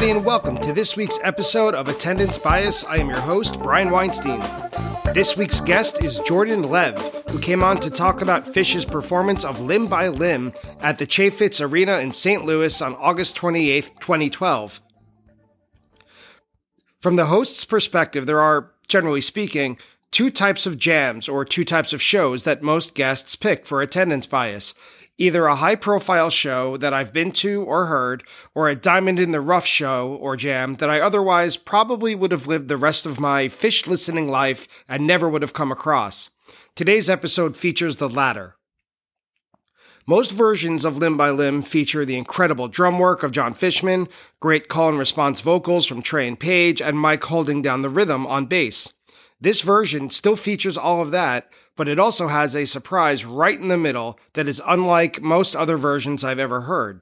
Everybody, and welcome to this week's episode of Attendance Bias. I am your host, Brian Weinstein. This week's guest is Jordan Lev, who came on to talk about Phish's performance of Limb by Limb at the Chaifetz Arena in St. Louis on August 28, 2012. From the host's perspective, there are, generally speaking, two types of jams or two types of shows that most guests pick for attendance bias either a high profile show that I've been to or heard, or a diamond in the rough show or jam that I otherwise probably would have lived the rest of my Phish listening life and never would have come across. Today's episode features the latter. Most versions of Limb by Limb feature the incredible drum work of Jon Fishman, great call and response vocals from Trey and Page, and Mike holding down the rhythm on bass. This version still features all of that, but it also has a surprise right in the middle that is unlike most other versions I've ever heard.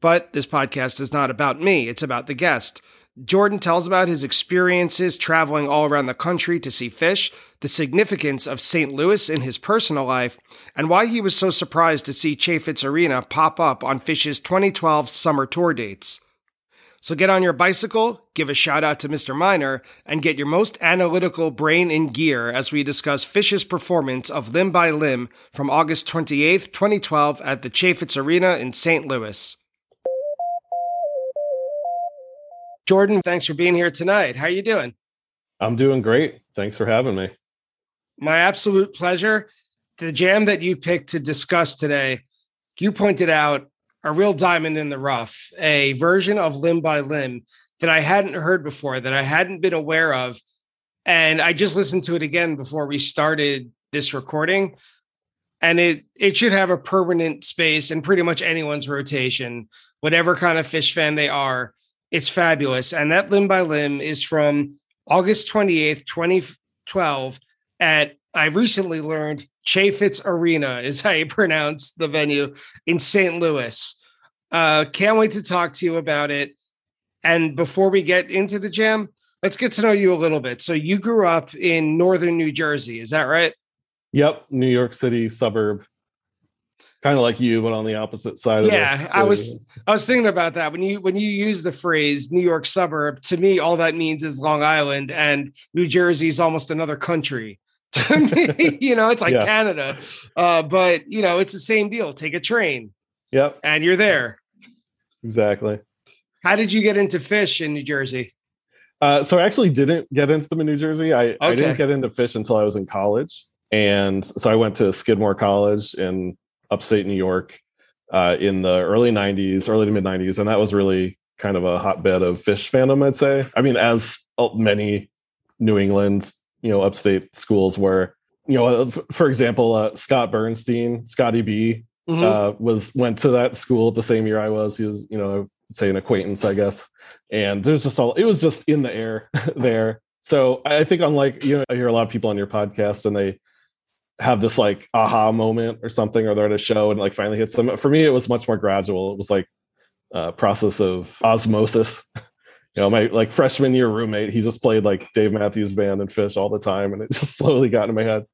But this podcast is not about me, it's about the guest. Jordan tells about his experiences traveling all around the country to see Phish, the significance of St. Louis in his personal life, and why he was so surprised to see Chaifetz Arena pop up on Phish's 2012 summer tour dates. So get on your bicycle, give a shout out to Mr. Miner, and get your most analytical brain in gear as we discuss Phish's performance of Limb by Limb from August 28th, 2012 at the Chaifetz Arena in St. Louis. Jordan, thanks for being here tonight. How are you doing? I'm doing great. Thanks for having me. My absolute pleasure. The jam that you picked to discuss today, you pointed out a real diamond in the rough, a version of Limb by Limb that I hadn't heard before, that I hadn't been aware of. And I just listened to it again before we started this recording. And it it should have a permanent space in pretty much anyone's rotation, whatever kind of Phish fan they are. It's fabulous. And that Limb by Limb is from August 28th, 2012 at I recently learned Chaifetz Arena is how you pronounce the venue in St. Louis. Uh, can't wait to talk to you about it. And before we get into the jam, let's get to know you a little bit. So you grew up in northern New Jersey, is that right? Yep, New York City suburb. Kind of like you, but on the opposite side. Yeah, I was I was thinking about that when you when you use the phrase New York suburb. To me, all that means is Long Island, and New Jersey is almost another country. to me. you know, it's like yeah. Canada. Uh, but you know, it's the same deal. Take a train. Yep. And you're there. Exactly. How did you get into Phish in New Jersey? Uh, so I actually didn't get into them in New Jersey. I, okay. I didn't get into Phish until I was in college. And so I went to Skidmore College in upstate New York uh, in the early 90s, early to mid 90s. And that was really kind of a hotbed of Phish fandom, I'd say. I mean, as many New England you know upstate schools where you know uh, for example uh, scott bernstein scotty b mm-hmm. uh, was went to that school the same year i was. He was you know say an acquaintance i guess. And there's just all it was just in the air there. So i think unlike you know i hear a lot of people on your podcast and they have this like aha moment or something or they're at a show and like finally hits them. For me it was much more gradual. It was like a process of osmosis you know, my like freshman year roommate, he just played like Dave Matthews Band and Phish all the time, and it just slowly got in my head.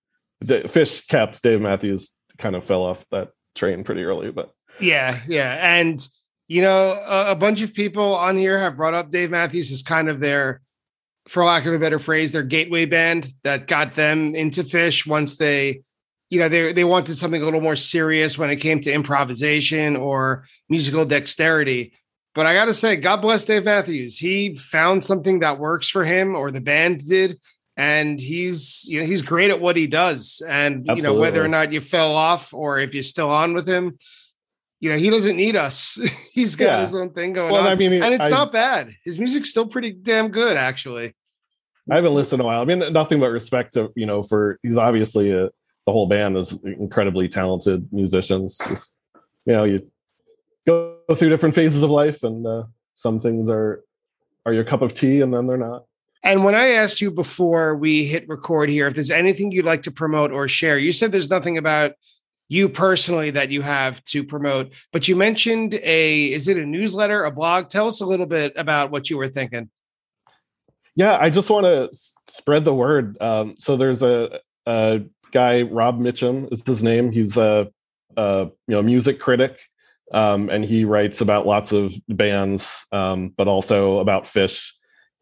Phish kept Dave Matthews kind of fell off that train pretty early, but yeah, yeah, and you know, a, a bunch of people on here have brought up Dave Matthews as kind of their, for lack of a better phrase, their gateway band that got them into Phish once they you know they they wanted something a little more serious when it came to improvisation or musical dexterity but I got to say, God bless Dave Matthews. He found something that works for him, or the band did, and he's you know he's great at what he does. And Absolutely. you know whether or not you fell off or if you're still on with him, you know he doesn't need us. he's got yeah. his own thing going well, on. I mean, and it's I, not bad. His music's still pretty damn good, actually. I haven't listened in a while. I mean, nothing but respect to you know for he's obviously a, the whole band is incredibly talented musicians. Just you know you go through different phases of life, and uh, some things are are your cup of tea, and then they're not. And when I asked you before we hit record here, if there's anything you'd like to promote or share, you said there's nothing about you personally that you have to promote, but you mentioned a is it a newsletter, a blog? Tell us a little bit about what you were thinking. Yeah, I just want to spread the word. Um, so there's a, a guy, Rob Mitchum is his name. He's a, a you know music critic um, and he writes about lots of bands, um, but also about Phish.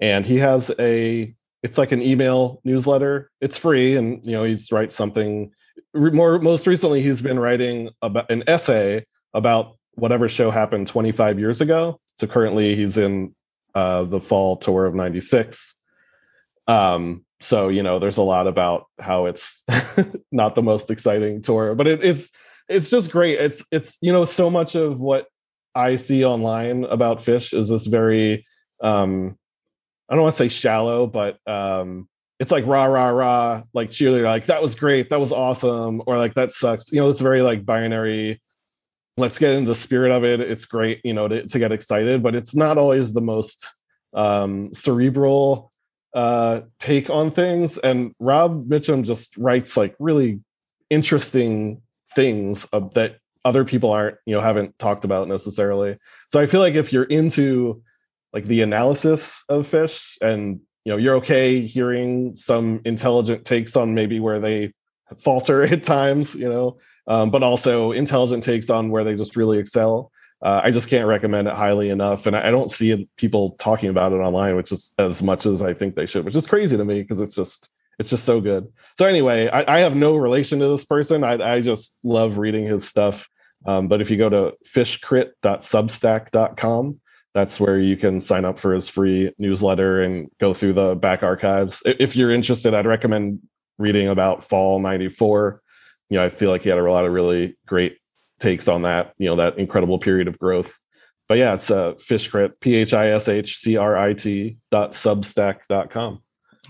And he has a it's like an email newsletter. It's free, and you know he writes something. More most recently, he's been writing about an essay about whatever show happened 25 years ago. So currently, he's in uh, the fall tour of '96. Um, so you know, there's a lot about how it's not the most exciting tour, but it, it's it's just great. It's it's you know so much of what I see online about Phish is this very um I don't want to say shallow, but um, it's like rah rah rah, like cheerleader, like that was great, that was awesome, or like that sucks. You know, it's very like binary. Let's get into the spirit of it. It's great, you know, to, to get excited, but it's not always the most um, cerebral uh, take on things. And Rob Mitchum just writes like really interesting things that other people aren't, you know, haven't talked about necessarily. So I feel like if you're into like the analysis of Phish and you know you're okay hearing some intelligent takes on maybe where they falter at times you know um, but also intelligent takes on where they just really excel uh, i just can't recommend it highly enough and I don't see people talking about it online which is as much as i think they should which is crazy to me because it's just it's just so good so anyway I, I, have no relation to this person i, I just love reading his stuff um, but if you go to phishcrit.substack.com that's where you can sign up for his free newsletter and go through the back archives. If you're interested, I'd recommend reading about fall 94. You know, I feel like he had a lot of really great takes on that, you know, that incredible period of growth. But yeah, it's uh, Phishcrit, P H I S H C R I T dot.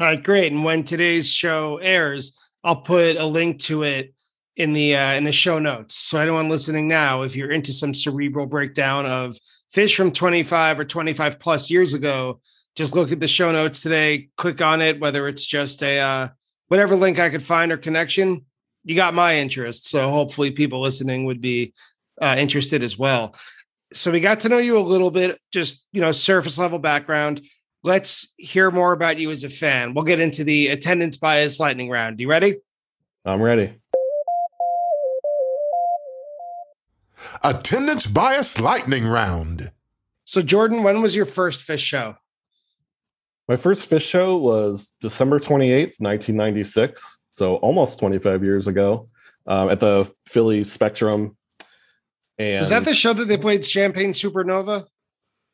All right, great. And when today's show airs, I'll put a link to it in the uh, in the show notes. So anyone listening now, if you're into some cerebral breakdown of Phish from 25 or 25 plus years ago, just look at the show notes today, click on it, whether it's just a uh, whatever link I could find or connection. You got my interest. So hopefully people listening would be uh, interested as well. So we got to know you a little bit, just, you know, surface level background. Let's hear more about you as a fan. We'll get into the attendance bias lightning round. You ready? I'm ready. Attendance bias lightning round. So, Jordan, when was your first Phish show? My first Phish show was December 28th, 1996. So, almost 25 years ago um, at the Philly Spectrum. And was that the show that they played Champagne Supernova?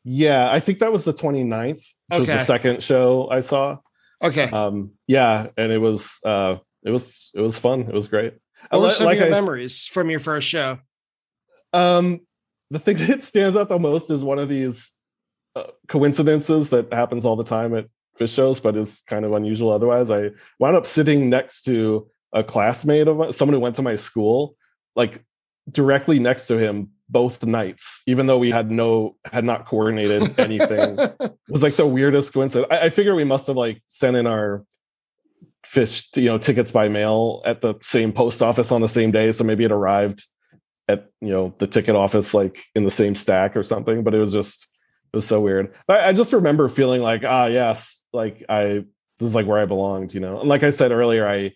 Yeah, I think that was the 29th, which okay. was the second show I saw. Okay. Um, yeah, and it was uh it was it was fun. It was great. What were some like of your I, memories from your first show? Um, the thing that stands out the most is one of these uh, coincidences that happens all the time at Phish shows, but is kind of unusual otherwise. I wound up sitting next to a classmate of someone who went to my school, like directly next to him both nights, even though we had no had not coordinated anything. was like the weirdest coincidence. I, I figure we must have like sent in our Phish, you know, tickets by mail at the same post office on the same day, so maybe it arrived at you know the ticket office like in the same stack or something but it was just it was so weird I, I just remember feeling like ah yes like i this is like where i belonged you know and like i said earlier i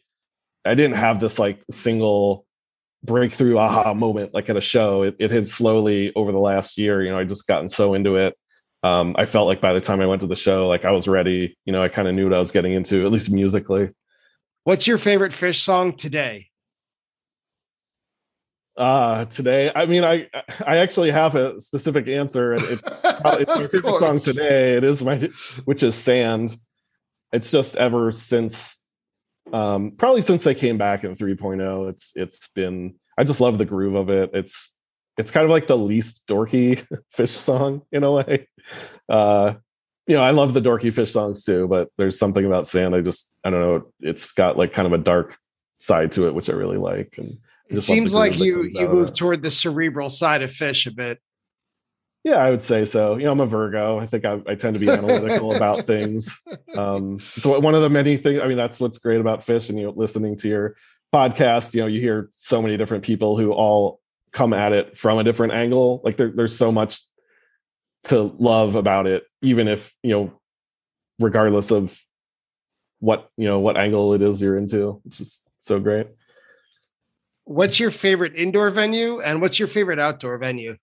i didn't have this like single breakthrough aha moment like at a show. It, it had slowly over the last year you know i just gotten so into it. Um, i felt like by the time i went to the show like i was ready. You know i kind of knew what i was getting into at least musically. What's your favorite Phish song today? Uh today i mean i i actually have a specific answer. And it's, it's my favorite song today. It is my which is sand. It's just ever since um probably since they came back in 3.0 it's it's been i just love the groove of it. It's it's kind of like the least dorky Phish song in a way. Uh you know i love the dorky Phish songs too but there's something about sand i just i don't know it's got like kind of a dark side to it which i really like and it seems like you you move toward the cerebral side of Phish a bit. Yeah, I would say so. You know, I'm a Virgo. I think I, I tend to be analytical about things. Um, so one of the many things. I mean, that's what's great about Phish, and you know, listening to your podcast. You know, you hear so many different people who all come at it from a different angle. Like there, there's so much to love about it, even if you know, regardless of what you know what angle it is you're into. It's just so great what's your favorite indoor venue and what's your favorite outdoor venue?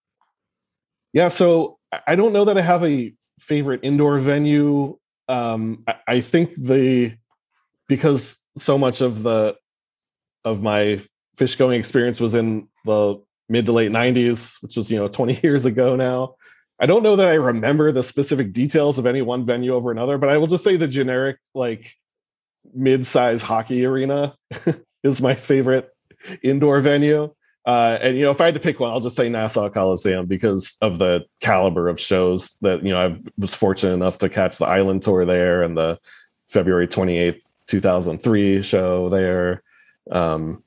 Yeah, so I don't know that I have a favorite indoor venue. Um, I, I think the because so much of the of my Phish going experience was in the mid to late 90s, which was, you know, 20 years ago now. I don't know that I remember the specific details of any one venue over another, but I will just say the generic, like mid-size hockey arena is my favorite indoor venue. Uh, and you know, if I had to pick one, I'll just say Nassau Coliseum because of the caliber of shows that you know I was fortunate enough to catch the Island Tour there and the February twenty eighth, two thousand three show there. Um,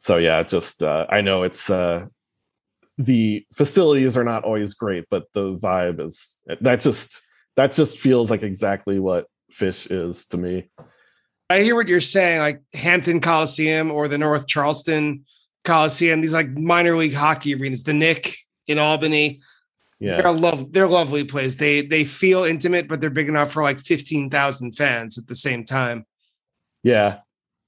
so yeah, just uh, I know it's uh, the facilities are not always great, but the vibe is that just that just feels like exactly what Phish is to me. I hear what you're saying, like Hampton Coliseum or the North Charleston Coliseum, these like minor league hockey arenas, the Knick in Albany. Yeah, they're love. They're lovely places. They they feel intimate, but they're big enough for like fifteen thousand fans at the same time. Yeah,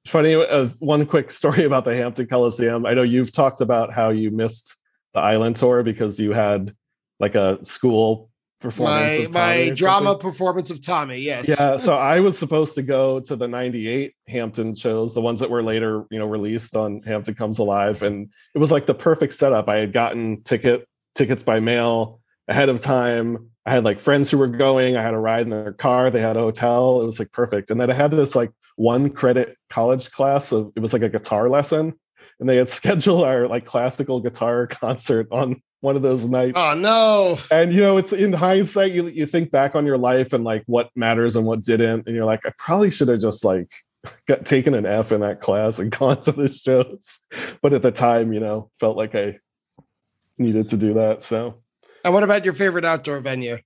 funny. Uh, one quick story about the Hampton Coliseum. I know you've talked about how you missed the Island tour because you had like a school performance. My, my drama performance of Tommy. Yes. Yeah. So I was supposed to go to the '98 Hampton shows, the ones that were later, you know, released on Hampton Comes Alive, and it was like the perfect setup. I had gotten ticket tickets by mail ahead of time. I had like friends who were going. I had a ride in their car. They had a hotel. It was like perfect. And then I had this like one credit college class of it was like a guitar lesson and they had scheduled our like classical guitar concert on one of those nights. Oh no. And you know, it's in hindsight, you you think back on your life and like what matters and what didn't. And you're like, I probably should have just like got taken an F in that class and gone to the shows. But at the time, you know, felt like I needed to do that. So and what about your favorite outdoor venue?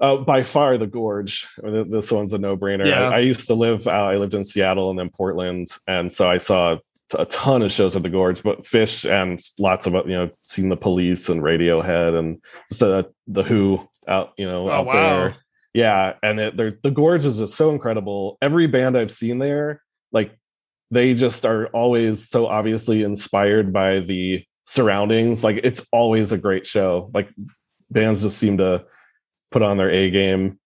Uh, by far the gorge this one's a no-brainer yeah. I, I, used to live uh, i lived in seattle and then portland and so i saw a ton of shows at the gorge, but Phish and lots of you know, seen the Police and Radiohead and just uh, the Who out you know oh, out wow. there. Yeah, and it, the gorge is just so incredible. Every band I've seen there, like they just are always so obviously inspired by the surroundings. Like it's always a great show. Like bands just seem to put on their A game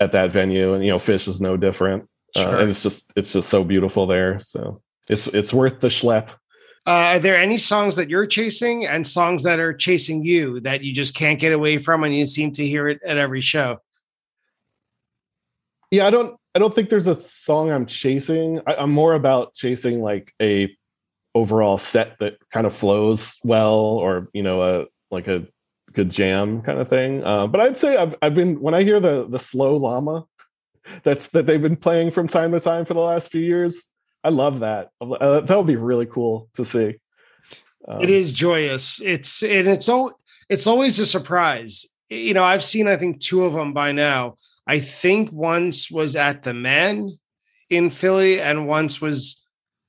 at that venue, and you know, Phish is no different. Sure. Uh, and it's just it's just so beautiful there. So it's it's worth the schlep. Uh, are there any songs that you're chasing and songs that are chasing you that you just can't get away from and you seem to hear it at every show? Yeah, I don't I don't think there's a song I'm chasing. I, I'm more about chasing like a overall set that kind of flows well or you know a like a good jam kind of thing. Uh, but I'd say I've I've been when I hear the the slow llama that's that they've been playing from time to time for the last few years. I love that. Uh, that would be really cool to see. Um, it is joyous. It's and it's all it's always a surprise. You know, I've seen I think two of them by now. I think once was at the Mann in Philly, and once was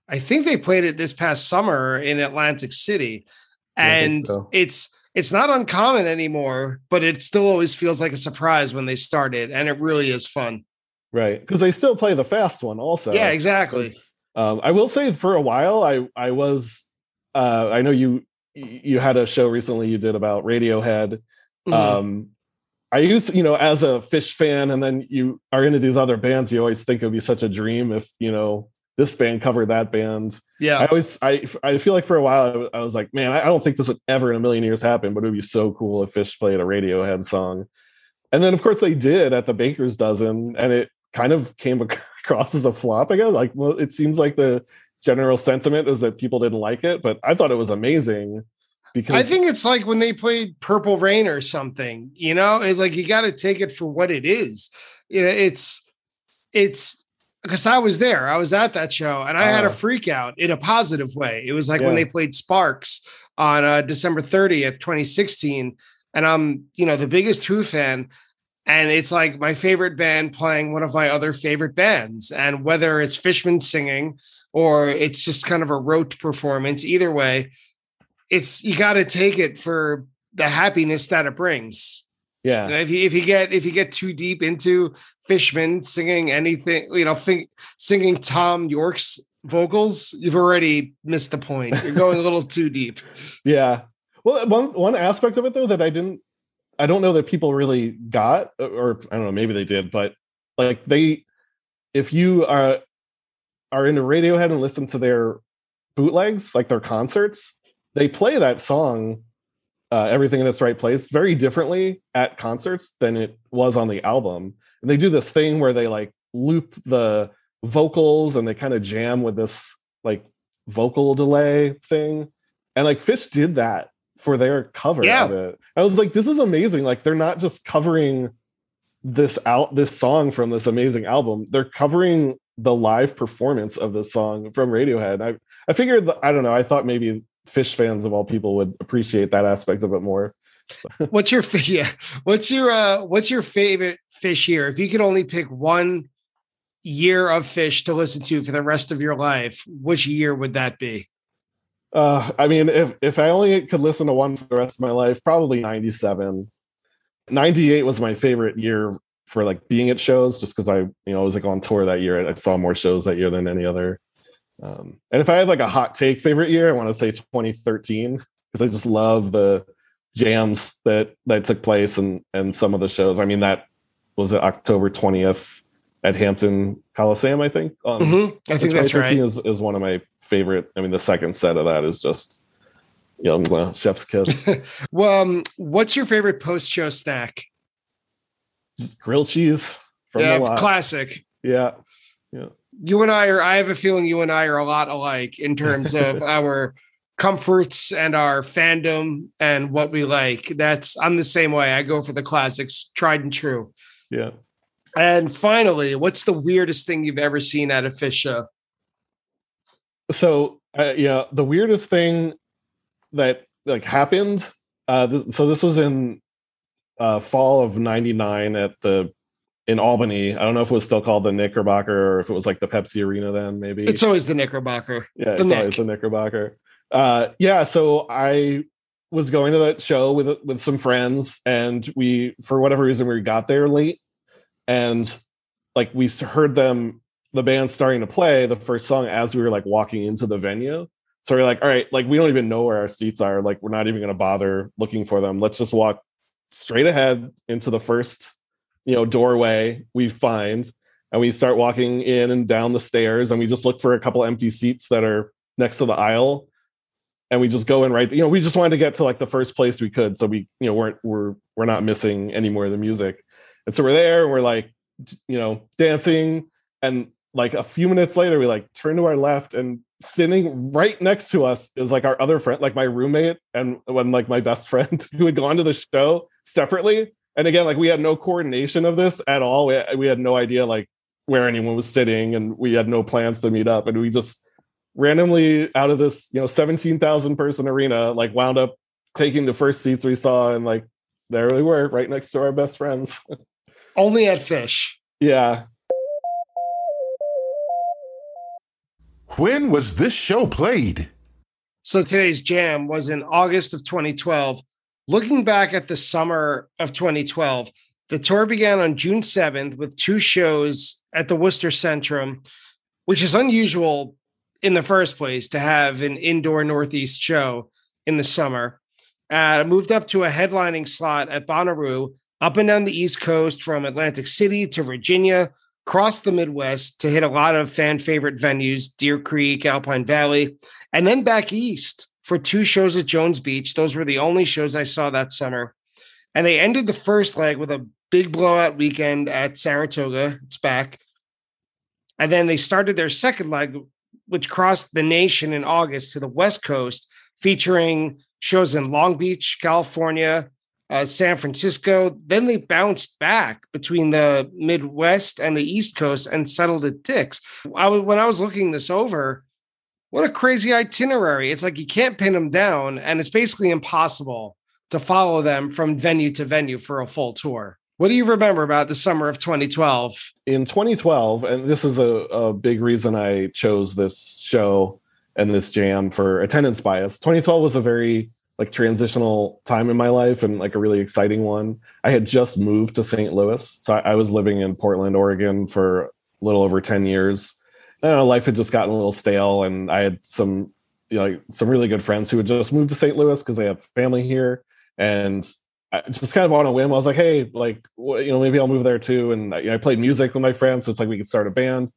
I think they played it this past summer in Atlantic City. And so. it's it's not uncommon anymore, but it still always feels like a surprise when they started, and it really is fun. Right, because they still play the fast one also. Yeah, exactly. Um, I will say for a while, I I was uh, I know you you had a show recently you did about Radiohead. Mm-hmm. Um, I used you know as a Phish fan, and then you are into these other bands. You always think it would be such a dream if you know this band covered that band. Yeah, I always I I feel like for a while I, I was like, man, I, I don't think this would ever in a million years happen, but it would be so cool if Phish played a Radiohead song. And then of course they did at the Baker's Dozen, and it kind of came across as a flop. I guess like well, it seems like the general sentiment is that people didn't like it, but I thought it was amazing because I think it's like when they played Purple Rain or something. You know, it's like you got to take it for what it is. You know, it's it's because I was there, I was at that show, and I uh, had a oh. freak out in a positive way. It was like yeah. when they played Sparks on uh, December 30th, 2016. And I'm, you know, the biggest Who fan and it's like my favorite band playing one of my other favorite bands. And whether it's Fishman singing or it's just kind of a rote performance either way it's you got to take it for the happiness that it brings. Yeah. And if you if you get if you get too deep into Fishman singing anything you know think, singing Thom Yorke's vocals you've already missed the point. You're going a little too deep. Yeah. Well, one one aspect of it though that I didn't, I don't know that people really got, or I don't know, maybe they did, but like they, if you are are into Radiohead and listen to their bootlegs, like their concerts, they play that song, uh, "Everything in Its Right Place," very differently at concerts than it was on the album. And they do this thing where they like loop the vocals and they kind of jam with this like vocal delay thing. And like Phish did that for their cover yeah. of it. I was like, this is amazing. Like they're not just covering this out this song from this amazing album. They're covering the live performance of this song from Radiohead. I I figured I don't know. I thought maybe Phish fans of all people would appreciate that aspect of it more. what's your yeah? What's your uh? What's your favorite Phish year? If you could only pick one year of Phish to listen to for the rest of your life, which year would that be? Uh, I mean, if if I only could listen to one for the rest of my life, probably '97. '98 was my favorite year for like being at shows, just because I, you know, I was like on tour that year. I saw more shows that year than any other. Um, and if I have like a hot take favorite year, I want to say 2013 because I just love the jams that that took place and and some of the shows. I mean, that was October 20th at Hampton Coliseum, I think. Um, mm-hmm. I think that's right. Is, is one of my favorite. I mean, the second set of that is just, you know, chef's kiss. well, um, what's your favorite post show snack? grilled cheese from yeah, classic. Yeah. Yeah. You and I are, I have a feeling you and I are a lot alike in terms of our comforts and our fandom and what we like. That's, I'm the same way. I go for the classics, tried and true. Yeah. And finally, what's the weirdest thing you've ever seen at a Phish show? So, uh, yeah, the weirdest thing that like happened. Uh, th- so this was in uh, fall of '99 at the in Albany. I don't know if it was still called the Knickerbocker or if it was like the Pepsi Arena then. Maybe it's always the Knickerbocker. Yeah, the it's Knick. always the Knickerbocker. Uh, yeah, so I was going to that show with with some friends, and we for whatever reason we got there late, and like we heard them the band starting to play the first song as we were like walking into the venue. So we're like, all right, like we don't even know where our seats are. Like we're not even going to bother looking for them. Let's just walk straight ahead into the first, you know, doorway we find, and we start walking in and down the stairs, and we just look for a couple empty seats that are next to the aisle, and we just go in right. You know, we just wanted to get to like the first place we could, so we, you know, weren't we're we're not missing any more of the music. And so we're there and we're like, you know, dancing. And like a few minutes later, we like turn to our left and sitting right next to us is like our other friend, like my roommate and when like my best friend who had gone to the show separately. And again, like we had no coordination of this at all. We, we had no idea like where anyone was sitting and we had no plans to meet up. And we just randomly out of this, you know, 17,000 person arena, like wound up taking the first seats we saw and like there we were right next to our best friends. Only at Phish. Yeah. When was this show played? So today's jam was in August of 2012. Looking back at the summer of 2012, the tour began on June 7th with two shows at the Worcester Centrum, which is unusual in the first place to have an indoor Northeast show in the summer. Uh, moved up to a headlining slot at Bonnaroo up and down the East Coast from Atlantic City to Virginia, across the Midwest to hit a lot of fan favorite venues, Deer Creek, Alpine Valley, and then back east for two shows at Jones Beach. Those were the only shows I saw that summer. And they ended the first leg with a big blowout weekend at Saratoga. It's back. And then they started their second leg, which crossed the nation in August to the West Coast, featuring shows in Long Beach, California, uh, San Francisco. Then they bounced back between the Midwest and the East Coast and settled at Dick's. I was, when I was looking this over, what a crazy itinerary. It's like you can't pin them down, and it's basically impossible to follow them from venue to venue for a full tour. What do you remember about the summer of 2012? In 2012, and this is a, a big reason I chose this show and this jam for attendance bias. 2012 was a very like transitional time in my life and like a really exciting one. I had just moved to St. Louis. So I, I was living in Portland, Oregon for a little over 10 years. Know, life had just gotten a little stale and I had some you know, some really good friends who had just moved to St. Louis because they have family here, and I, just kind of on a whim, I was like, hey, like you know, maybe I'll move there too. And you know, I played music with my friends, so it's like we could start a band.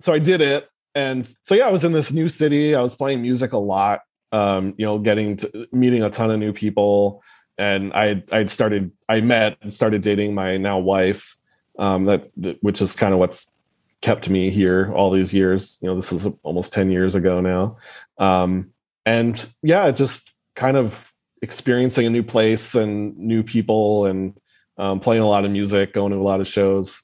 So I did it, and so yeah, I was in this new city. I was playing music a lot. Um, you know, getting to meeting a ton of new people, and I I'd started I met and started dating my now wife. Um, that which is kind of what's kept me here all these years. You know, this was almost 10 years ago now. Um, and yeah, just kind of experiencing a new place and new people and um, playing a lot of music, going to a lot of shows.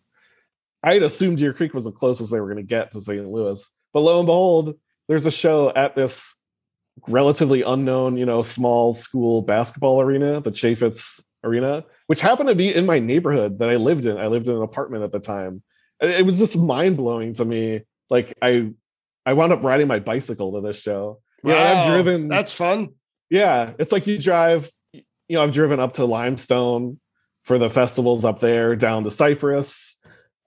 I had assumed Deer Creek was the closest they were going to get to St. Louis, but lo and behold, there's a show at this relatively unknown, you know, small school basketball arena, the Chaifetz Arena, which happened to be in my neighborhood that I lived in. I lived in an apartment at the time it was just mind blowing to me. Like I, I wound up riding my bicycle to this show. Wow, yeah, I've driven. That's fun. Yeah, it's like you drive. You know, I've driven up to Limestone for the festivals up there, down to Cypress.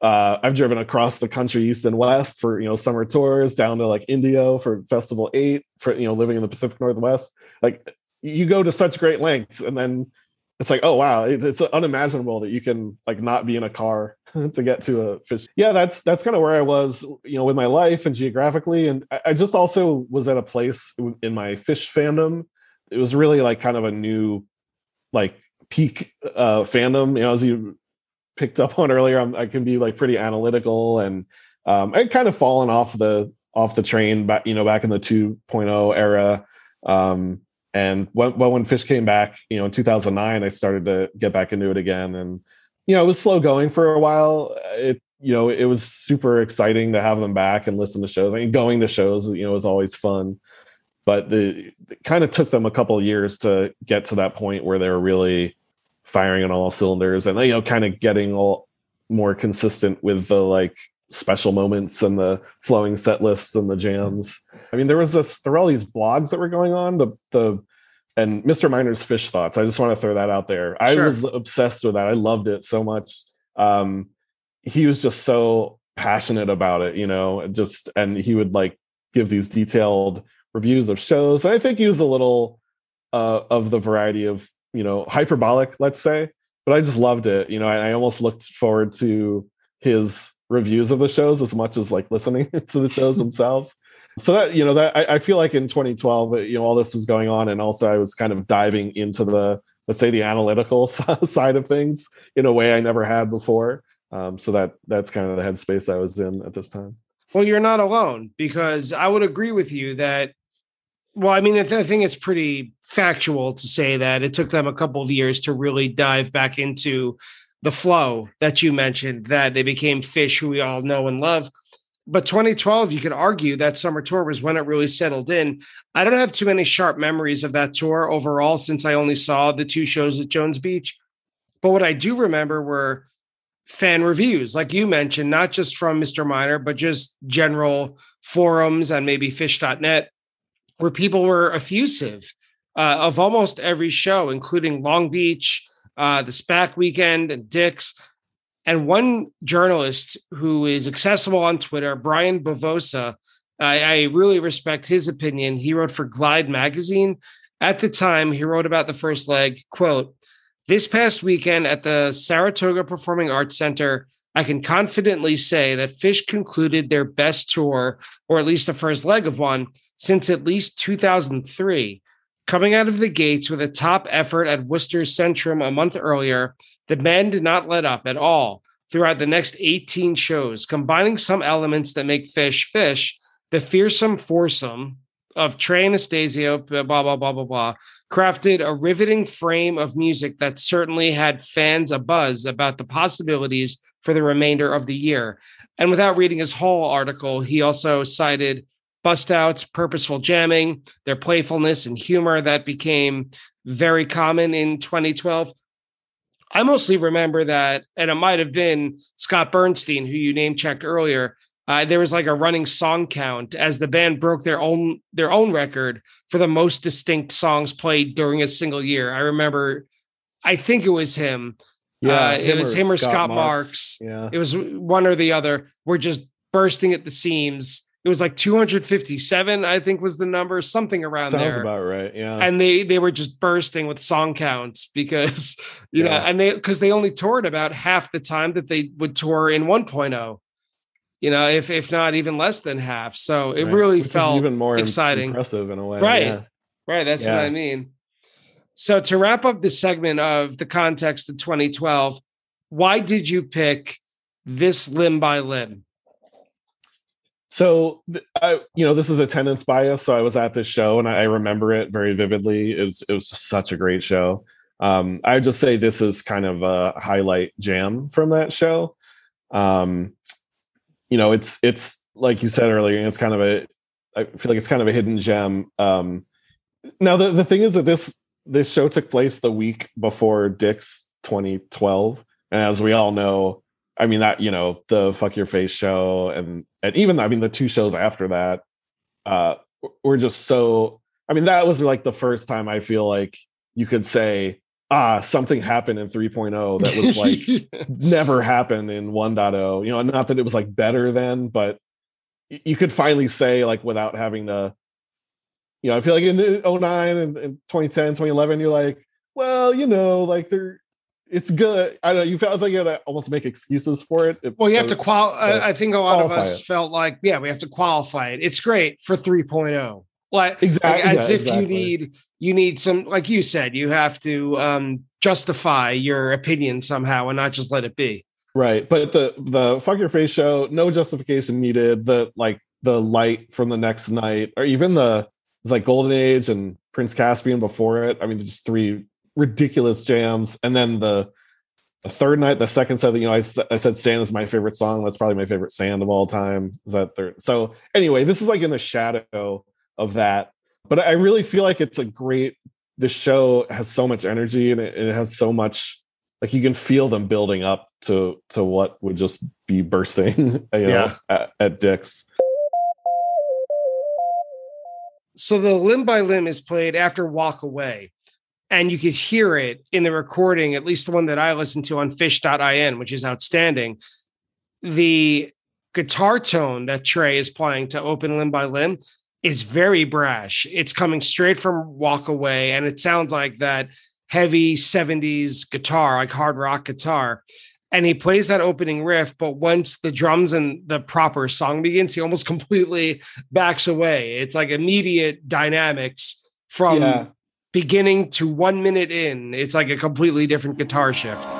Uh, I've driven across the country, east and west, for you know summer tours, down to like Indio for Festival Eight, for you know living in the Pacific Northwest. Like you go to such great lengths, and then it's like oh wow it's unimaginable that you can like not be in a car to get to a Phish. Yeah that's that's kind of where i was you know with my life and geographically and i just also was at a place in my Phish fandom. It was really like kind of a new like peak uh fandom. You know as you picked up on earlier I'm, i can be like pretty analytical and um i kind of fallen off the off the train back you know back in the 2.0 era um and when, well, when Phish came back, you know, in 2009, I started to get back into it again. And, you know, it was slow going for a while. It, you know, it was super exciting to have them back and listen to shows. I mean, going to shows, you know, was always fun. But the, it kind of took them a couple years to get to that point where they were really firing on all cylinders and, you know, kind of getting all more consistent with the like special moments and the flowing set lists and the jams. I mean, there was this there were all these blogs that were going on. The the and Mr. Miner's Phish thoughts. I just want to throw that out there. I sure. was obsessed with that. I loved it so much. Um, he was just so passionate about it, you know, just and he would like give these detailed reviews of shows. And I think he was a little uh, of the variety of, you know, hyperbolic, let's say, but I just loved it. You know, I, I almost looked forward to his reviews of the shows as much as like listening to the shows themselves. So that you know that I, I, feel like in 2012, you know, all this was going on, and also I was kind of diving into the let's say the analytical side of things in a way I never had before. Um, so that that's kind of the headspace I was in at this time. Well, you're not alone because I would agree with you that. Well, I mean, I think it's pretty factual to say that it took them a couple of years to really dive back into the flow that you mentioned, that they became Phish who we all know and love. But 2012, you could argue that summer tour was when it really settled in. I don't have too many sharp memories of that tour overall since I only saw the two shows at Jones Beach. But what I do remember were fan reviews, like you mentioned, not just from Mr. Miner, but just general forums and maybe phish.net, where people were effusive uh, of almost every show, including Long Beach, uh, the SPAC weekend, and Dick's. And one journalist who is accessible on Twitter, Brian Bavosa, I, I really respect his opinion. He wrote for Glide magazine. At the time, he wrote about the first leg, quote, this past weekend at the Saratoga Performing Arts Center, I can confidently say that Phish concluded their best tour, or at least the first leg of one, since at least 2003. Coming out of the gates with a top effort at Worcester Centrum a month earlier, the band did not let up at all throughout the next 18 shows, combining some elements that make Phish Phish, the fearsome foursome of Trey Anastasio, blah, blah, blah, blah, blah, crafted a riveting frame of music that certainly had fans a buzz about the possibilities for the remainder of the year. And without reading his whole article, he also cited bust outs, purposeful jamming, their playfulness and humor that became very common in 2012. I mostly remember that, and it might have been Scott Bernstein, who you name checked earlier. Uh, there was like a running song count as the band broke their own their own record for the most distinct songs played during a single year. I remember, I think it was him. Yeah, uh, it was him or Scott, Scott Marks. Marks. Yeah, it was one or the other. We're just bursting at the seams it was like 257 i think was the number something around Sounds there Sounds about right yeah and they they were just bursting with song counts because you yeah. know and they because they only toured about half the time that they would tour in 1.0 you know if if not even less than half so it right. really Which felt even more exciting impressive in a way right yeah. right that's yeah. what i mean so to wrap up this segment of the context of 2012 why did you pick this limb by limb so I, you know, this is attendance bias. So I was at this show and I, remember it very vividly. It was it was such a great show. Um, I would just say this is kind of a highlight jam from that show. Um, you know, it's it's like you said earlier, it's kind of a I feel like it's kind of a hidden gem. Um, now the, the thing is that this this show took place the week before Dick's 2012. And as we all know, I mean that you know the fuck your face show and and even I mean the two shows after that uh were just so I mean that was like the first time I feel like you could say ah something happened in 3.0 that was like never happened in 1.0 you know not that it was like better then but you could finally say like without having to you know I feel like in 09 and, and 2010 2011 you're like well you know like there it's good. I don't know. You felt like you had to almost make excuses for it. Well, you have to qualify. Uh, I think a lot of us it. felt like, yeah, we have to qualify it. It's great for 3.0. Like, exactly, like as yeah, if exactly. you need you need some, like you said, you have to um, justify your opinion somehow and not just let it be. Right, but the the fuck your face show, no justification needed. The like the light from the next night, or even the it's like Golden Age and Prince Caspian before it. I mean, just three ridiculous jams. And then the, the third night, the second set, you know, I, I said "Sand" is my favorite song. That's probably my favorite Sand of all time. Is that third? So anyway, this is like in the shadow of that. But I really feel like it's a great. The show has so much energy and it, it has so much like you can feel them building up to to what would just be bursting you know, yeah. at, at Dick's. So the limb by limb is played after Walk Away and you could hear it in the recording, at least the one that I listened to on phish.in, which is outstanding. The guitar tone that Trey is playing to open limb by limb is very brash. It's coming straight from Walk Away, and it sounds like that heavy 70s guitar, like hard rock guitar. And he plays that opening riff, but once the drums and the proper song begins, he almost completely backs away. It's like immediate dynamics from yeah beginning to one minute in, it's like a completely different guitar shift.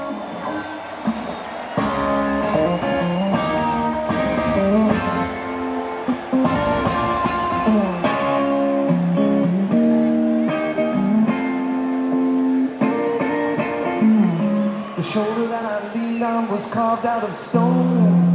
Carved out of stone.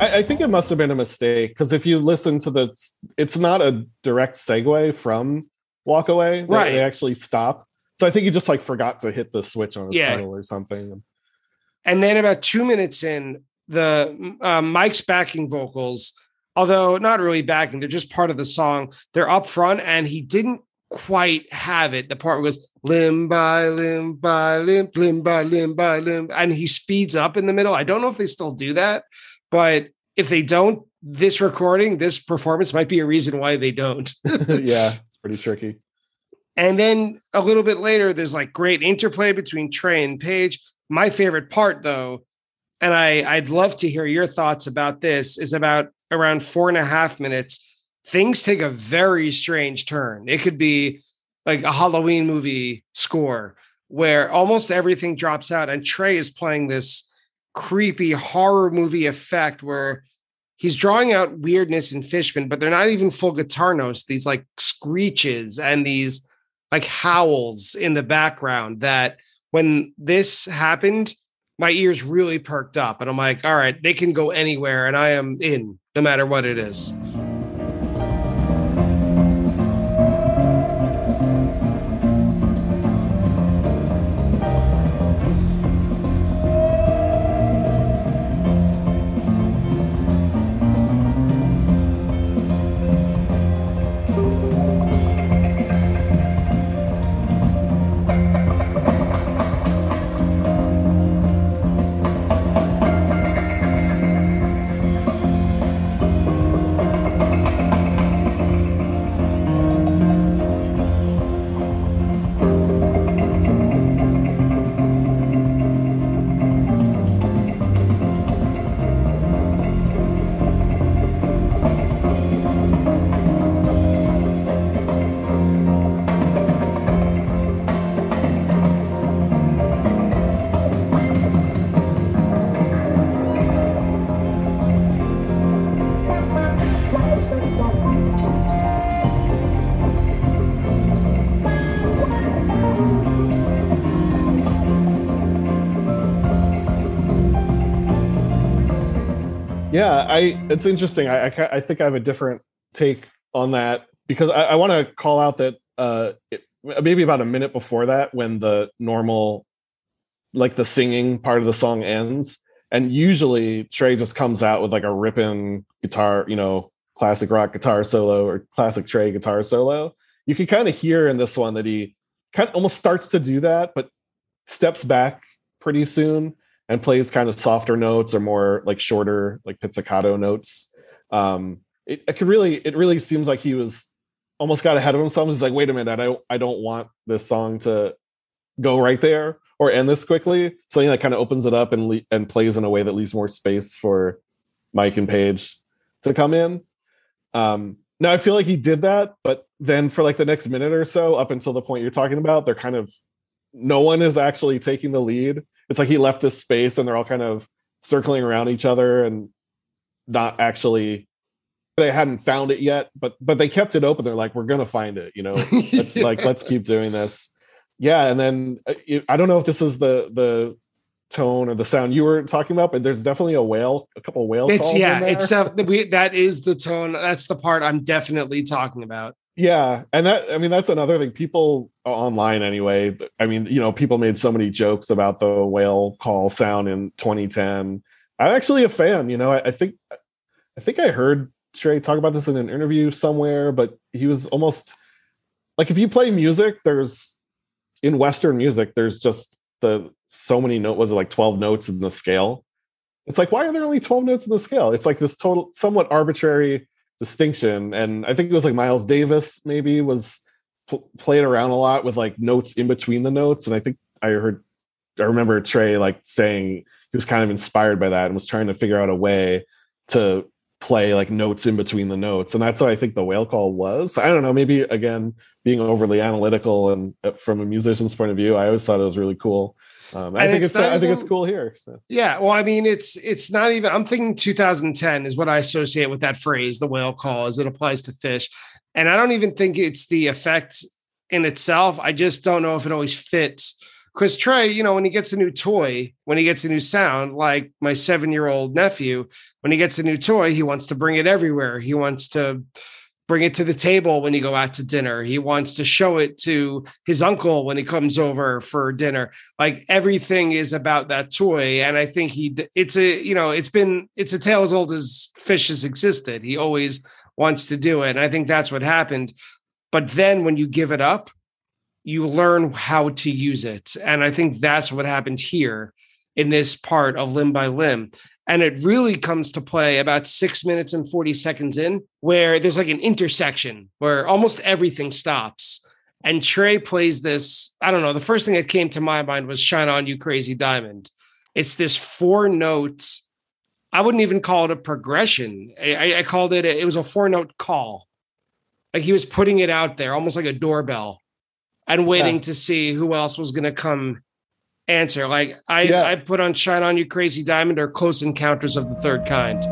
I, I, think it must have been a mistake because if you listen to the, it's not a direct segue from Walk Away. Right. They, they actually stop. So I think he just like forgot to hit the switch on his yeah. pedal or something. And then about two minutes in, the uh, Mike's backing vocals, although not really backing, they're just part of the song. They're up front, and he didn't quite have it. The part was limb by limb by limb, limb by limb by limb, and he speeds up in the middle. I don't know if they still do that, but if they don't, this recording, this performance might be a reason why they don't. yeah, it's pretty tricky. And then a little bit later, there's like great interplay between Trey and Page. My favorite part, though, and I, I'd love to hear your thoughts about this, is about around four and a half minutes things take a very strange turn. It could be like a Halloween movie score where almost everything drops out, and Trey is playing this creepy horror movie effect where he's drawing out weirdness in Fishman, but they're not even full guitar notes. These like screeches and these like howls in the background that when this happened, my ears really perked up. And I'm like, all right, they can go anywhere and I am in no matter what it is. Yeah, I it's interesting. I, I, I think I have a different take on that because I, I want to call out that uh it, maybe about a minute before that when the normal like the singing part of the song ends and usually Trey just comes out with like a ripping guitar, you know, classic rock guitar solo or classic Trey guitar solo. You can kind of hear in this one that he kind of almost starts to do that, but steps back pretty soon and plays kind of softer notes or more like shorter, like pizzicato notes. Um, it, it could really, it really seems like he was almost got ahead of himself. He's like, wait a minute, I don't, I don't want this song to go right there or end this quickly. So he like kind of opens it up and le- and plays in a way that leaves more space for Mike and Page to come in. Um, now I feel like he did that, but then for like the next minute or so, up until the point you're talking about, they're kind of no one is actually taking the lead it's like he left this space and they're all kind of circling around each other and not actually they hadn't found it yet but but they kept it open. They're like we're gonna find it you know? It's yeah. like let's keep doing this. Yeah and then uh, i don't know if this is the the tone or the sound you were talking about but there's definitely a whale a couple whale it's yeah it's uh, we, that is the tone. That's the part i'm definitely talking about yeah and that i mean that's another thing. People uh, online anyway i mean you know people made so many jokes about the whale call sound in 2010 i'm actually a fan you know I, I, think i think i heard trey talk about this in an interview somewhere but he was almost like if you play music there's in western music there's just the so many note was it like 12 notes in the scale? It's like why are there only 12 notes in the scale? It's like this total somewhat arbitrary distinction. And I think it was like Miles Davis maybe was pl- played around a lot with like notes in between the notes. And I think I heard, I remember Trey like saying he was kind of inspired by that and was trying to figure out a way to play like notes in between the notes. And that's what I think the whale call was. I don't know, maybe again, being overly analytical and uh, from a musician's point of view, I always thought it was really cool um, I think it's, it's I think it's cool here. So. Yeah, well, I mean, it's it's not even. I'm thinking 2010 is what I associate with that phrase, the whale call, as it applies to Phish. and I don't even think it's the effect in itself. I just don't know if it always fits. Because Trey, you know, when he gets a new toy, when he gets a new sound, like my seven year old nephew, when he gets a new toy, he wants to bring it everywhere. He wants to bring it to the table when you go out to dinner. He wants to show it to his uncle when he comes over for dinner. Like everything is about that toy. And I think he, it's a, you know, it's been, it's a tale as old as Phish has existed. He always wants to do it. And I think that's what happened. But then when you give it up, you learn how to use it. And I think that's what happened here in this part of limb by limb. And it really comes to play about six minutes and 40 seconds in, where there's like an intersection where almost everything stops. And Trey plays this. I don't know. The first thing that came to my mind was Shine On You Crazy Diamond. It's this four note, I wouldn't even call it a progression. I, I called it, a, it was a four note call. Like he was putting it out there, almost like a doorbell, and waiting yeah. to see who else was going to come answer. Like I, yeah. I put on Shine On You Crazy Diamond or Close Encounters of the Third Kind.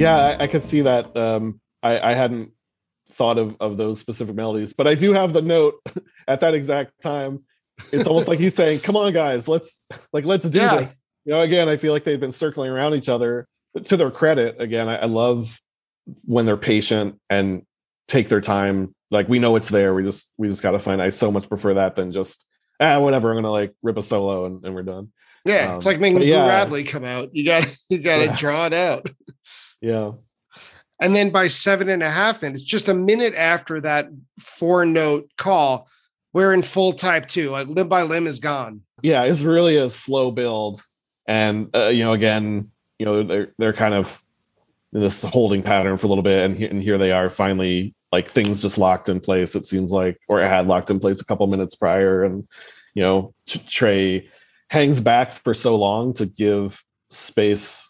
Yeah, I, I could see that. Um, I, I hadn't thought of, of those specific melodies, but I do have the note at that exact time. It's almost like he's saying, "Come on, guys, let's like let's do yeah. this." You know, again, I feel like they've been circling around each other. But to their credit, again, I, I love when they're patient and take their time. Like we know it's there. We just we just got to find. I so much prefer that than just ah whatever. I'm gonna like rip a solo and, and we're done. Yeah, um, it's like making yeah. Radley come out. You got you got to yeah. draw it out. Yeah. And then by seven and a half minutes, just a minute after that four note call, we're in full type two. Like limb by limb is gone. Yeah, it's really a slow build, and uh, you know, again, you know, they're they're kind of in this holding pattern for a little bit, and, he, and here they are finally like things just locked in place. It seems like, or it had locked in place a couple minutes prior, and you know, Trey hangs back for so long to give space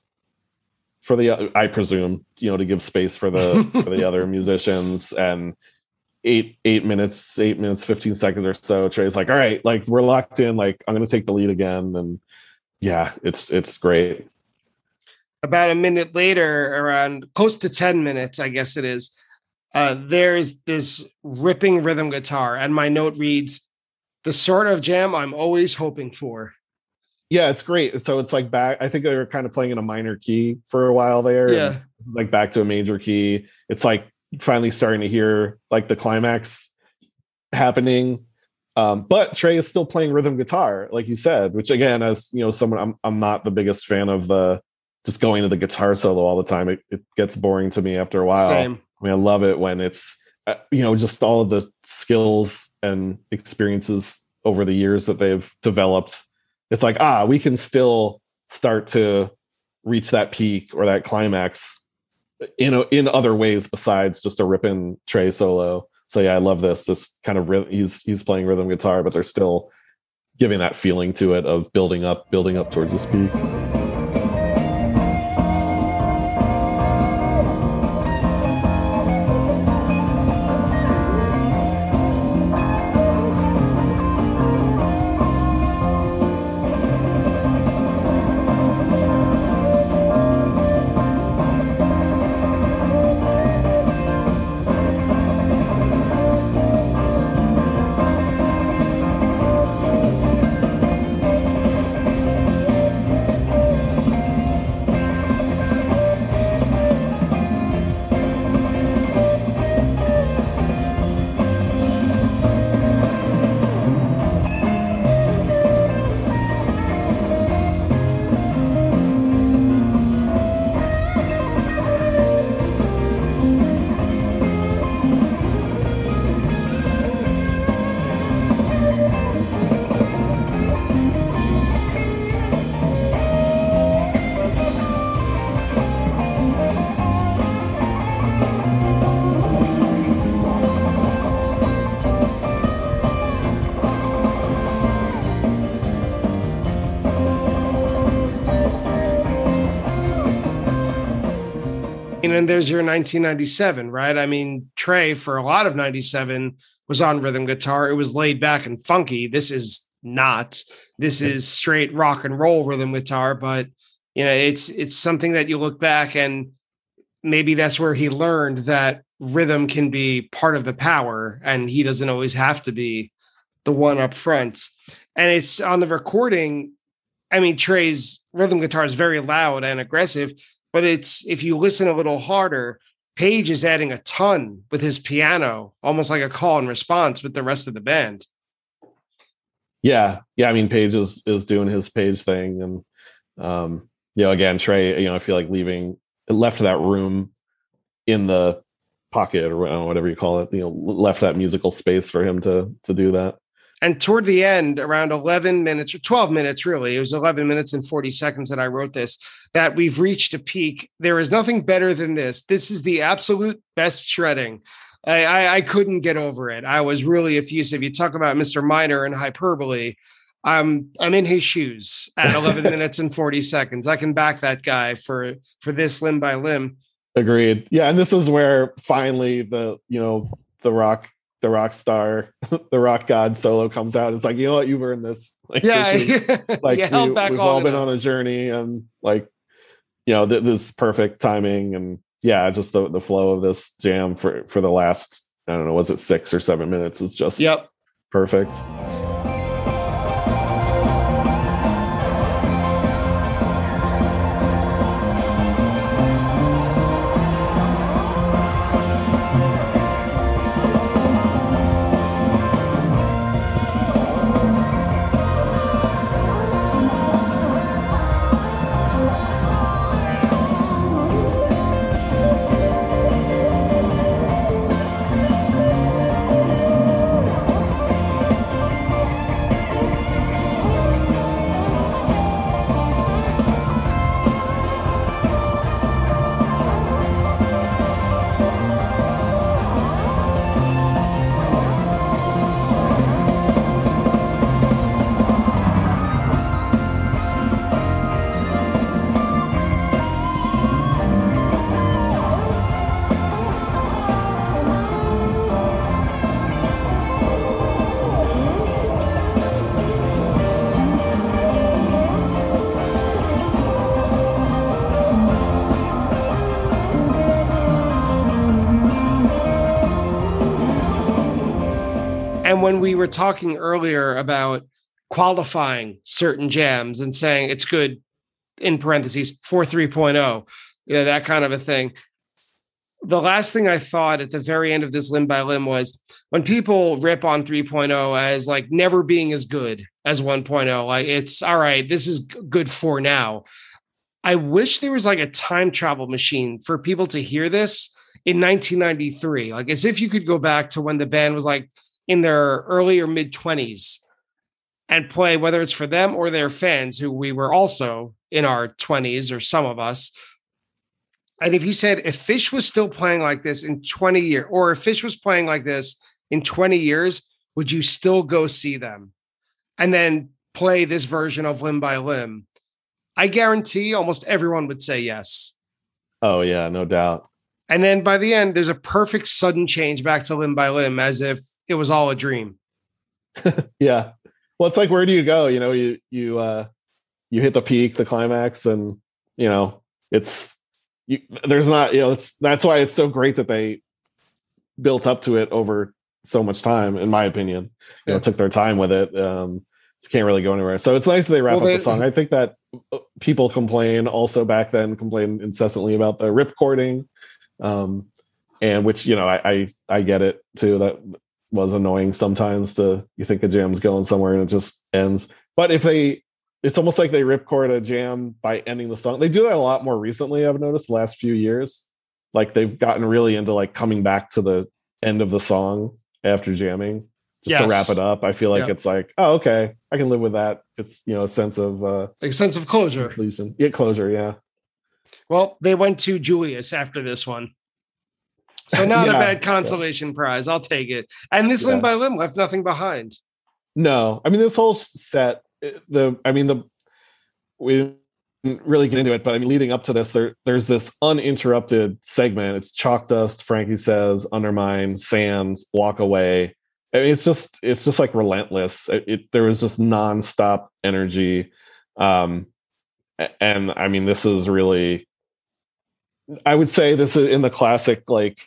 for the I presume you know to give space for the for the other musicians. And eight eight minutes eight minutes 15 seconds or so trey's like all right like we're locked in. Like i'm gonna take the lead again. And yeah it's it's great. About a minute later around close to 10 minutes i guess it is uh there's this ripping rhythm guitar. And my note reads the sort of jam i'm always hoping for yeah, it's great. So it's like back. I think they were kind of playing in a minor key for a while there. Yeah, like back to a major key. It's like finally starting to hear like the climax happening. Um, but Trey is still playing rhythm guitar, like you said, which again, as you know, someone I'm I'm not the biggest fan of the just going to the guitar solo all the time. It, it gets boring to me after a while. Same. I mean, I love it when it's uh, you know just all of the skills and experiences over the years that they've developed it's like ah we can still start to reach that peak or that climax in a, in other ways besides just a ripping Trey solo. So yeah, I love this. This kind of he's he's playing rhythm guitar, but they're still giving that feeling to it of building up, building up towards this peak. And there's your 1997, right? I mean, Trey for a lot of 97 was on rhythm guitar. It was laid back and funky. This is not. This is straight rock and roll rhythm guitar, but you know, it's it's something that you look back and maybe that's where he learned that rhythm can be part of the power and he doesn't always have to be the one up front. And it's on the recording. I mean, Trey's rhythm guitar is very loud and aggressive, but it's if you listen a little harder, Page is adding a ton with his piano, almost like a call and response with the rest of the band. Yeah, yeah. I mean, Page is is doing his Page thing, and um, you know, again, Trey, you know, I feel like leaving left that room in the pocket or whatever you call it, you know, left that musical space for him to to do that and toward the end around 11 minutes or 12 minutes really it was 11 minutes and 40 seconds that i wrote this that we've reached a peak. There is nothing better than this. This is the absolute best shredding. I, I, I couldn't get over it. I was really effusive. You talk about mr Miner and hyperbole. I'm i'm in his shoes at 11 minutes and 40 seconds. I can back that guy for for this limb by limb. Agreed. Yeah and this is where finally the you know the rock the rock star, the rock god solo comes out. It's like, you know what, you've earned this. Like, yeah, this is, like we, have all been on a journey, and like, you know, th- this perfect timing and yeah, just the the flow of this jam for for the last I don't know, was it six or seven minutes is just yep perfect. When we were talking earlier about qualifying certain jams and saying it's good in parentheses for 3.0, you know, that kind of a thing. The last thing I thought at the very end of this limb by limb was when people rip on 3.0 as like never being as good as 1.0, like it's all right, this is good for now. I wish there was like a time travel machine for people to hear this in 1993, like as if you could go back to when the band was like in their early or mid 20s and play, whether it's for them or their fans, who we were also in our 20s or some of us. And if you said if Phish was still playing like this in 20 years, or if Phish was playing like this in 20 years, would you still go see them? And then play this version of Limb by Limb? I guarantee almost everyone would say yes. Oh, yeah, no doubt. And then by the end, there's a perfect sudden change back to Limb by Limb as if it was all a dream. yeah. Well, it's like where do you go? You know, you you uh you hit the peak, the climax, and you know, it's you there's not, you know, it's that's why it's so great that they built up to it over so much time, in my opinion. You yeah. know, took their time with it. Um can't really go anywhere. So it's nice that they wrap well, they, up the song. I think that uh, people complain also back then complain incessantly about the rip cording. Um and which you know I, I I get it too that was annoying sometimes to you think a jam's going somewhere and it just ends. But if they it's almost like they ripcord a jam by ending the song. They do that a lot more recently, I've noticed the last few years. Like they've gotten really into like coming back to the end of the song after jamming just yes. to wrap it up. I feel like it's like, oh, okay, I can live with that. It's you know a sense of uh a sense of closure. Conclusion. Yeah, closure, yeah. Well, they went to Julius after this one. So not yeah, a bad consolation yeah. prize. I'll take it. And this yeah. limb by limb left nothing behind. No, I mean this whole set. Eh, the I mean the we didn't really get into it, but I mean leading up to this, there there's this uninterrupted segment. It's chalk dust. Frankie says, undermind, sand, walk away. I mean, it's just it's just like relentless. It, it there was just nonstop energy, um, and I mean this is really I would say this is in the classic like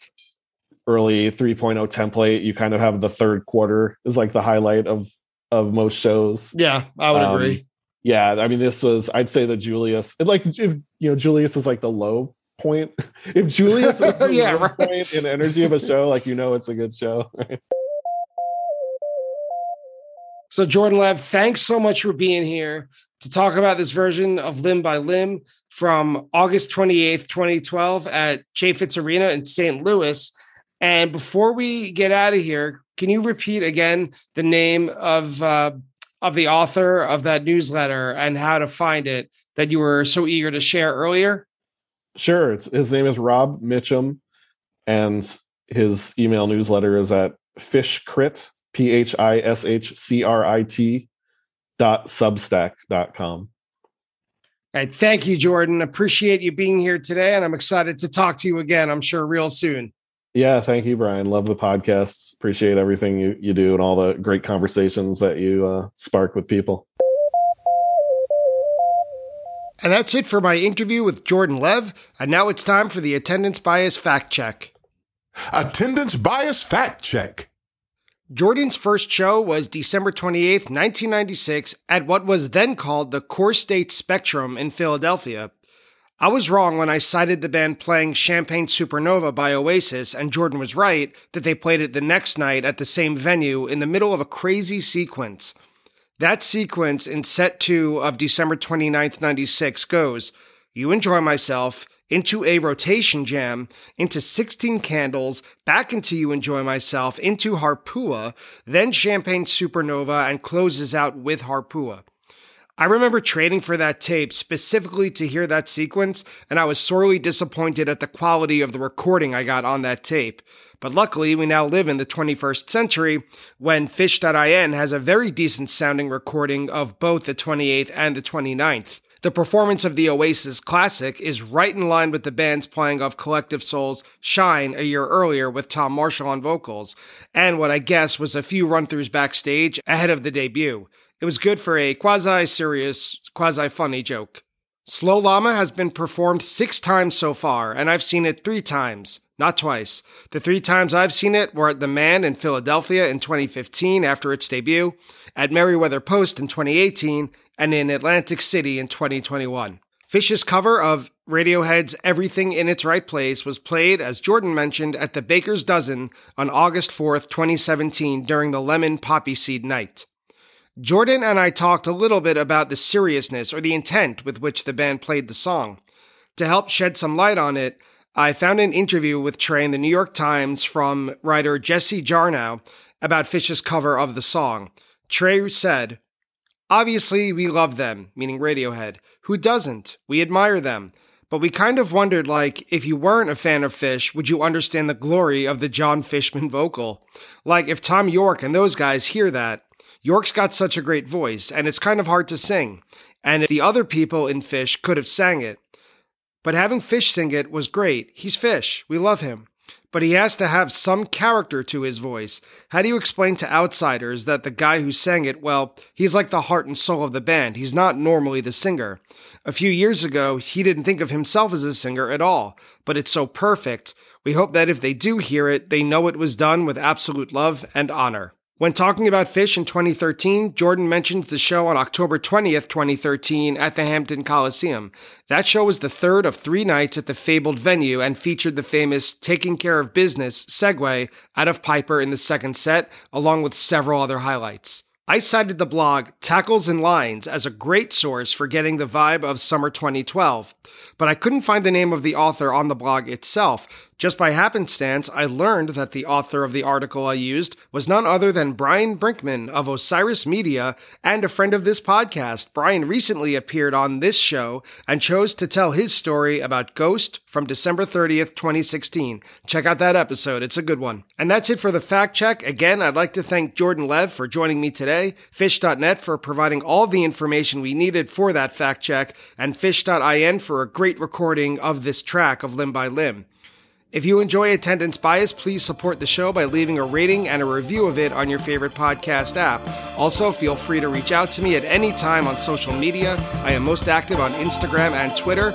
early 3.0 template, you kind of have the third quarter is like the highlight of of most shows. Yeah, I would um, agree. Yeah, I mean, this was I'd say the Julius. It like if you know Julius is like the low point. if Julius is the yeah, right. point in energy of a show, like you know, it's a good show. so Jordan Lev, thanks so much for being here to talk about this version of Limb by Limb from August 28th, 2012 at Chaifetz Arena in St. Louis. And before we get out of here, can you repeat again the name of uh, of the author of that newsletter and how to find it that you were so eager to share earlier? Sure. It's, his name is Rob Mitchum, and his email newsletter is at phishcrit, P H I S H C R I T dot substack dot com. All right. Thank you, Jordan. Appreciate you being here today. And I'm excited to talk to you again, I'm sure, real soon. Yeah, thank you, Brian. Love the podcast. Appreciate everything you, you do and all the great conversations that you uh, spark with people. And that's it for my interview with Jordan Lev. And now it's time for the attendance bias fact check. Attendance bias fact check. Jordan's first show was December 28th, 1996, at what was then called the Core State Spectrum in Philadelphia. I was wrong when I cited the band playing Champagne Supernova by Oasis, and Jordan was right that they played it the next night at the same venue in the middle of a crazy sequence. That sequence in set two of December 29th, 96 goes You enjoy myself, into a rotation jam, into 16 candles, back into You Enjoy Myself, into Harpua, then Champagne Supernova, and closes out with Harpua. I remember trading for that tape specifically to hear that sequence, and I was sorely disappointed at the quality of the recording I got on that tape. But luckily, we now live in the 21st century when Phish.in has a very decent sounding recording of both the 28th and the 29th. The performance of the Oasis classic is right in line with the band's playing of Collective Soul's Shine a year earlier with Tom Marshall on vocals, and what I guess was a few run throughs backstage ahead of the debut. It was good for a quasi serious, quasi funny joke. Slow Llama has been performed six times so far, and I've seen it three times not twice. The three times I've seen it were at The Mann in Philadelphia in 2015 after its debut, at Merriweather Post in 2018, and in Atlantic City in 2021. Phish's cover of Radiohead's Everything in Its Right Place was played, as Jordan mentioned, at the Baker's Dozen on August 4th, 2017, during the Lemon Poppy Seed Night. Jordan and I talked a little bit about the seriousness or the intent with which the band played the song. To help shed some light on it, I found an interview with Trey in the New York Times from writer Jesse Jarnow about Phish's cover of the song. Trey said, Obviously, we love them, meaning Radiohead. Who doesn't? We admire them. But we kind of wondered, like, if you weren't a fan of Fish, would you understand the glory of the Jon Fishman vocal? Like, if Thom Yorke and those guys hear that, Yorke's got such a great voice, and it's kind of hard to sing. And the other people in Phish could have sang it, but having Fish sing it was great. He's Fish. We love him. But he has to have some character to his voice. How do you explain to outsiders that the guy who sang it, well, he's like the heart and soul of the band? He's not normally the singer. A few years ago, he didn't think of himself as a singer at all, but it's so perfect. We hope that if they do hear it, they know it was done with absolute love and honor. When talking about Phish in 2013, Jordan mentions the show on October 20th, 2013, at the Hampton Coliseum. That show was the third of three nights at the fabled venue and featured the famous Taking Care of Business segue out of Piper in the second set, along with several other highlights. I cited the blog Tackles and Lines as a great source for getting the vibe of summer 2012, but I couldn't find the name of the author on the blog itself, just by happenstance, I learned that the author of the article I used was none other than Brian Brinkman of Osiris Media and a friend of this podcast. Brian recently appeared on this show and chose to tell his story about Ghost from December 30th, 2016. Check out that episode, it's a good one. And that's it for the fact check. Again, I'd like to thank Jordan Lev for joining me today, Phish.net for providing all the information we needed for that fact check, and Phish.in for a great recording of this track of Limb by Limb. If you enjoy Attendance Bias, please support the show by leaving a rating and a review of it on your favorite podcast app. Also, feel free to reach out to me at any time on social media. I am most active on Instagram and Twitter.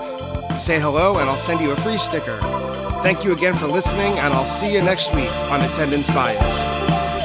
Say hello, and I'll send you a free sticker. Thank you again for listening, and I'll see you next week on Attendance Bias.